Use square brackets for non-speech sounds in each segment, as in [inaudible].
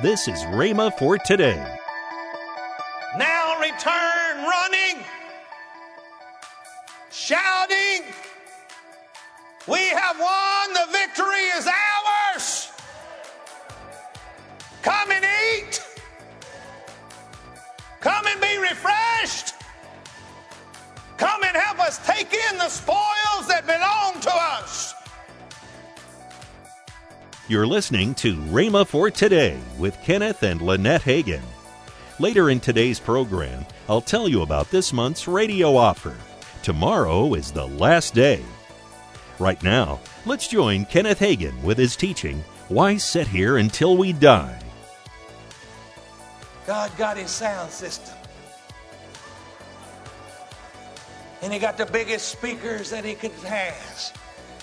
This is Rhema for today. Now return running, shouting, We have won, the victory is ours. Come and eat. Come and be refreshed. Come and help us take in the spoils that belong to us. You're listening to Rhema for Today with Kenneth and Lynette Hagin. Later in today's program, I'll tell you about this month's radio offer. Tomorrow is the last day. Right now, let's join Kenneth Hagin with his teaching, Why Sit Here Until We Die? God got his sound system. And he got the biggest speakers that he could have.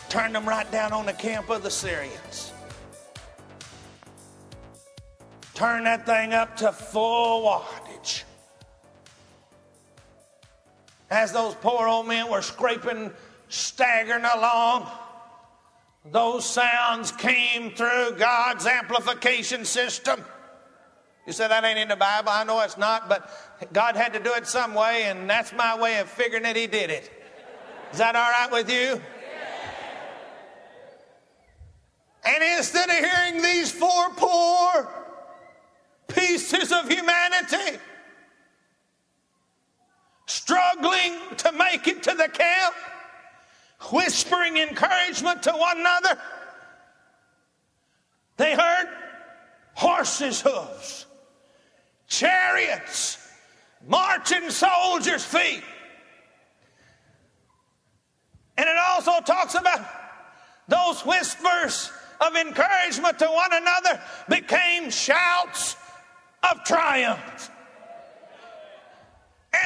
Turned them right down on the camp of the Syrians. Turn that thing up to full wattage. As those poor old men were scraping, staggering along, those sounds came through God's amplification system. You said that ain't in the Bible. I know it's not, but God had to do it some way, and that's my way of figuring that He did it. Is that all right with you? And instead of hearing these four poor pieces of humanity struggling to make it to the camp, whispering encouragement to one another, they heard horses' hooves chariots, marching soldiers' feet. And it also talks about those whispers of encouragement to one another became shouts of triumph.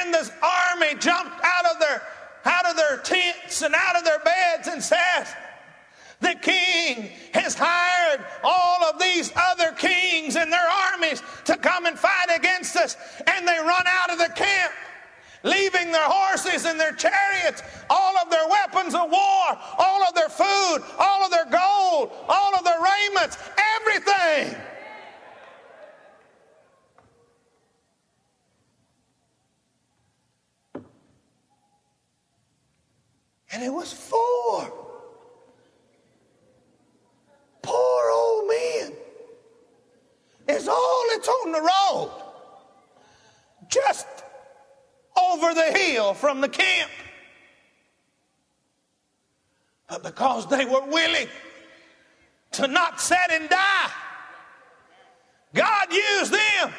And this army jumped out of their out of their tents and out of their beds and said, the king has hired all of these other kings and their armies to come and fight against us. And they run out of the camp, leaving their horses and their chariots, all of their weapons of war, all of their food, all of their gold, all of their raiments, everything. And it was four poor old men. It's all that's on the road. Just over the hill from the camp. But because they were willing to not set and die, God used them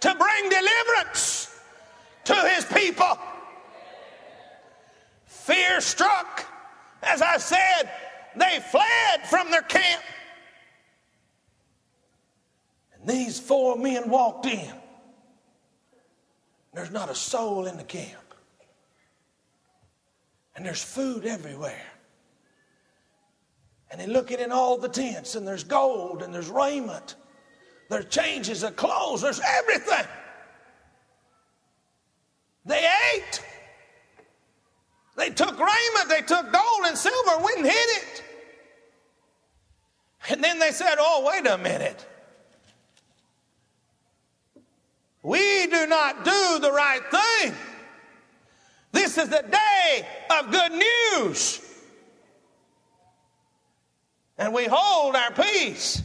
to bring deliverance to his people. Fear struck, as I said, they fled from their camp. And these four men walked in. There's not a soul in the camp. And there's food everywhere. And they're looking in all the tents, and there's gold, and there's raiment, there's changes of clothes, there's everything. They ate. They took raiment, they took gold and silver, went and hid it. And then they said, Oh, wait a minute. We do not do the right thing. This is the day of good news. And we hold our peace.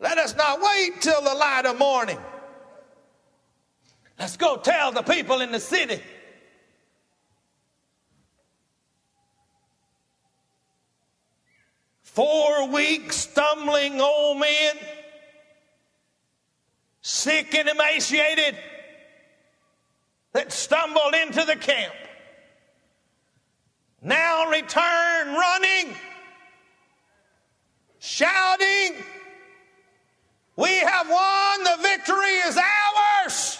Let us not wait till the light of morning. Let's go tell the people in the city. Four weak, stumbling old men, sick and emaciated, that stumbled into the camp. Now return running, shouting, We have won, the victory is ours.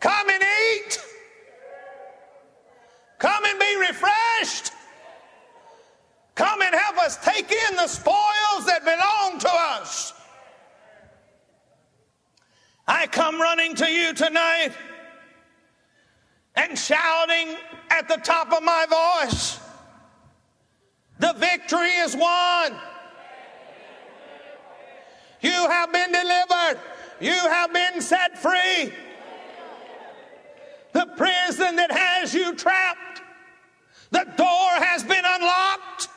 Come and eat. Come and be refreshed. Come and help us take in the spoils that belong to us. I come running to you tonight and shouting at the top of my voice The victory is won. You have been delivered. You have been set free. The prison that has you trapped, the door has been unlocked.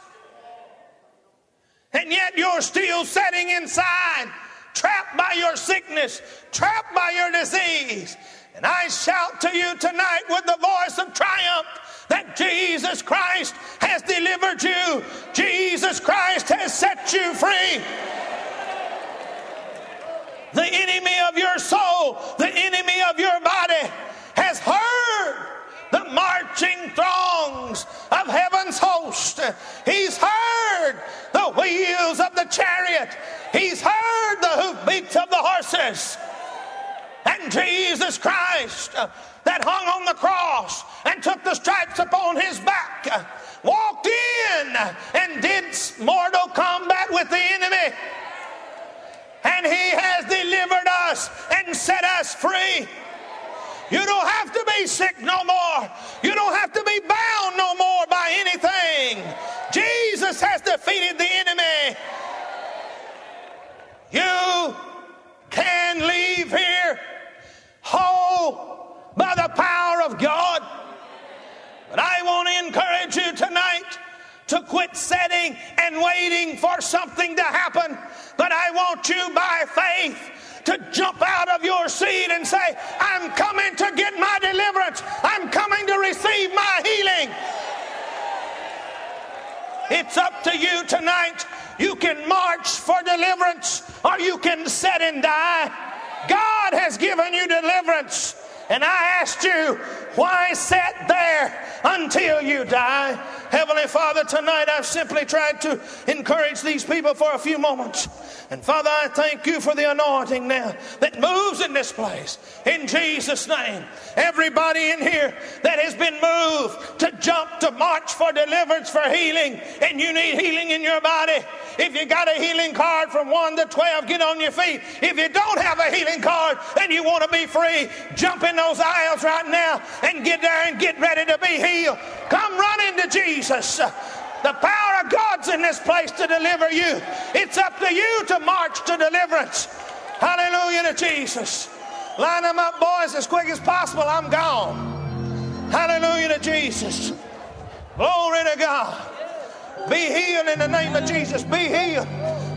And yet you're still sitting inside, trapped by your sickness, trapped by your disease. And I shout to you tonight with the voice of triumph that Jesus Christ has delivered you. Jesus Christ has set you free. The enemy of your soul, the enemy of your body has heard the marching throngs of heaven's host. He's heard the wheels of the chariot. He's heard the hoofbeats of the horses. And Jesus Christ, uh, that hung on the cross and took the stripes upon his back, uh, walked in and did mortal combat with the enemy. And he has delivered us and set us free. You don't have to be sick no more. You don't have to be bound no more by anything. Jesus has defeated the. You can leave here whole by the power of God. But I want to encourage you tonight to quit setting and waiting for something to happen. But I want you by faith to jump out of your seat and say, I'm coming to get my deliverance. I'm coming to receive my healing. It's up to you tonight. You can march for deliverance or you can sit and die. God has given you deliverance. And I asked you, why sit there until you die? Heavenly Father, tonight I've simply tried to encourage these people for a few moments. And Father, I thank you for the anointing now that moves in this place. In Jesus' name. Everybody in here that has been moved to jump, to march for deliverance, for healing, and you need healing in your body. If you got a healing card from 1 to 12, get on your feet. If you don't have a healing card and you want to be free, jump in those aisles right now and get there and get ready to be healed. Come running to Jesus. The power of God's in this place to deliver you. It's up to you to march to deliverance. Hallelujah to Jesus. Line them up, boys, as quick as possible. I'm gone. Hallelujah to Jesus. Glory to God. Be healed in the name of Jesus. Be healed.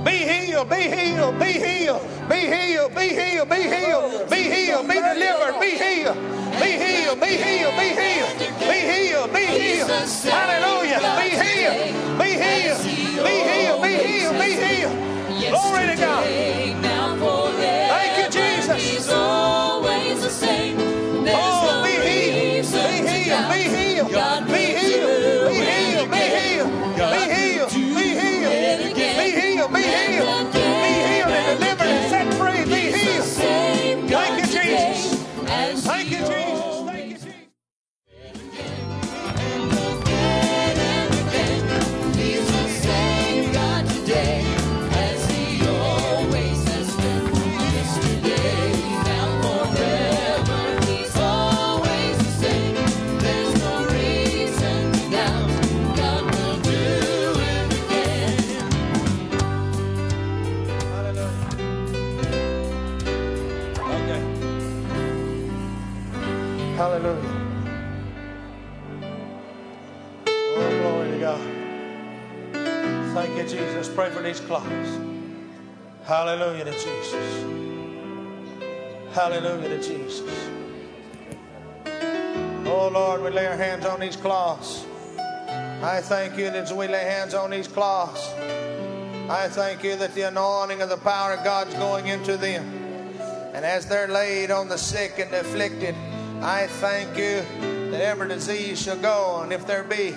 Be healed. Be healed. Be healed. Be healed. Be healed. Be healed. Be healed. Be delivered. Be healed. Be healed. Be healed. Be healed. Be healed. Be healed. Hallelujah. Be healed. Be healed. Be healed. Be healed. Be healed. Glory to God. Hallelujah to Jesus. Hallelujah to Jesus. Oh, Lord, we lay our hands on these cloths. I thank you that as we lay hands on these cloths, I thank you that the anointing of the power of God's going into them. And as they're laid on the sick and afflicted, I thank you that every disease shall go. And if there be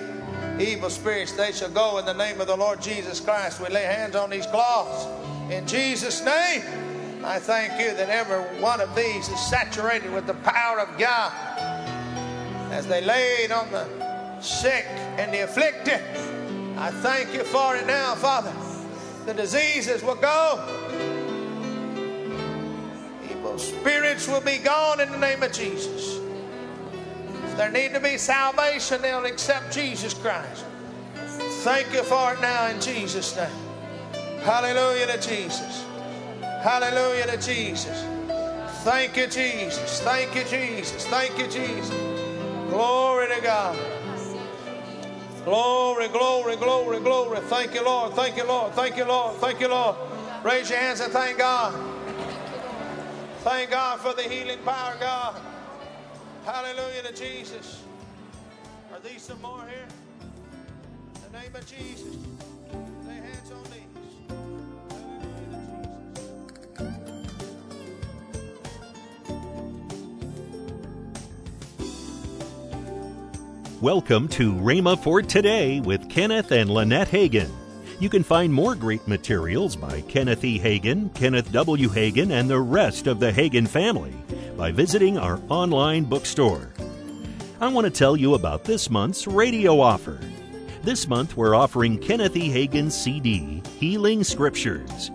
evil spirits, they shall go in the name of the Lord Jesus Christ. We lay hands on these cloths. In Jesus' name, I thank you that every one of these is saturated with the power of God. As they laid on the sick and the afflicted, I thank you for it now, Father. The diseases will go. Evil spirits will be gone in the name of Jesus. There need to be salvation, they'll accept Jesus Christ. Thank you for it now in Jesus' name. Hallelujah to Jesus. Hallelujah to Jesus. Thank you, Jesus. Thank you, Jesus. Thank you, Jesus. Glory to God. Glory, glory, glory, glory. Thank you, Lord. Thank you, Lord. Thank you, Lord. Thank you, Lord. Raise your hands and thank God. Thank God for the healing power, God. Hallelujah to Jesus. Are these some more here? In the name of Jesus. Lay hands on these. Welcome to Rhema for Today with Kenneth and Lynette Hagin. You can find more great materials by Kenneth E. Hagin, Kenneth W. Hagin, and the rest of the Hagin family by visiting our online bookstore. I want to tell you about this month's radio offer. This month we're offering Kenneth E. Hagin's CD, Healing Scriptures.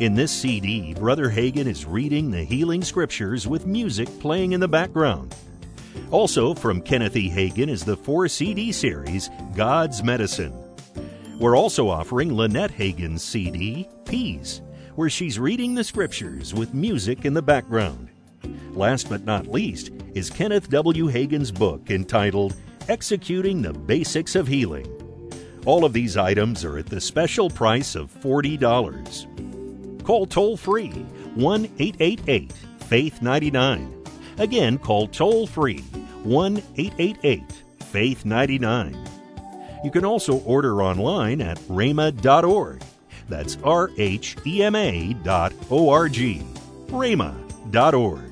In this CD, Brother Hagin is reading the healing scriptures with music playing in the background. Also from Kenneth E. Hagin is the four CD series God's Medicine. We're also offering Lynette Hagin's CD, Peace, where she's reading the scriptures with music in the background. Last but not least is Kenneth W. Hagin's book entitled Executing the Basics of Healing. All of these items are at the special price of $40. Call toll free 1 888 Faith 99. Again, call toll free 1 888 Faith 99. You can also order online at rhema.org. That's R H E M A dot O R G. rhema.org.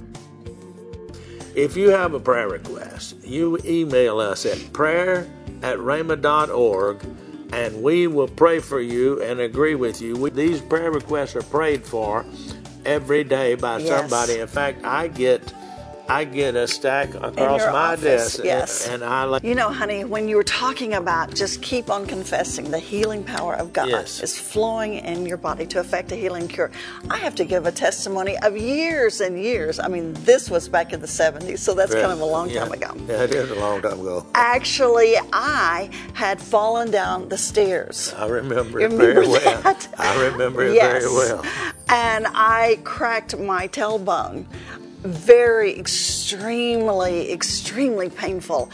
If you have a prayer request, you email us at prayer at rhema.org and we will pray for you and agree with you. We, these prayer requests are prayed for every day by Yes. somebody. In fact, I get I get a stack across my office, desk yes. and I like You know, honey, when you were talking about just keep on confessing, the healing power of God Yes. is flowing in your body to effect a healing cure. I have to give a testimony of years and years. I mean, this was back in the 70s, so that's kind of a long yeah, time ago. Yeah, it is a long time ago. Actually, I had fallen down the stairs. I remember You it very remember well. that? I remember it yes. very well. And I cracked my tailbone. Very extremely, extremely painful.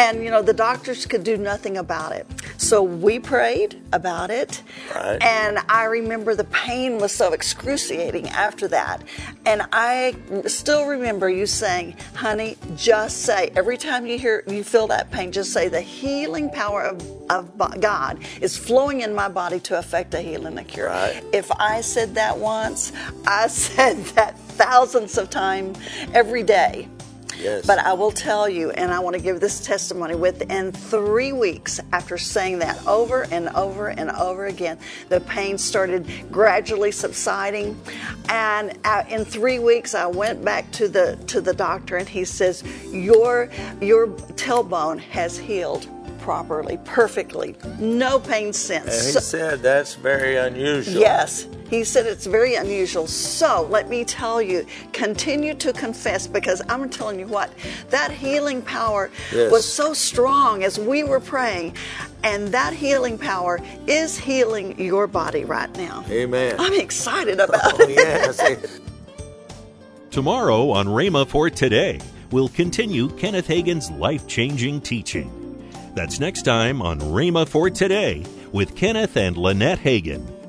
And you know, the doctors could do nothing about it. So we prayed about it. Right. And I remember the pain was so excruciating after that. And I still remember you saying, honey, just say, every time you hear, you feel that pain, just say, the healing power of, of God is flowing in my body to effect a healing and a cure. Right. If I said that once, I [laughs] said that thousands of times every day. But I will tell you, and I want to give this testimony within three weeks after saying that over and over and over again, the pain started gradually subsiding. And in three weeks, I went back to the to the doctor, and he says, "Your your tailbone has healed." Properly, perfectly, no pain since. and he So- said that's very unusual. Yes, he said it's very unusual. So let me tell you, continue to confess because I'm telling you what, that healing power Yes. was so strong as we were praying, and that healing power is healing your body right now. Amen. I'm excited about Oh, it. yes. [laughs] Tomorrow on Rhema for Today, we'll continue Kenneth Hagin's life changing teaching. That's next time on Rhema for Today with Kenneth and Lynette Hagin.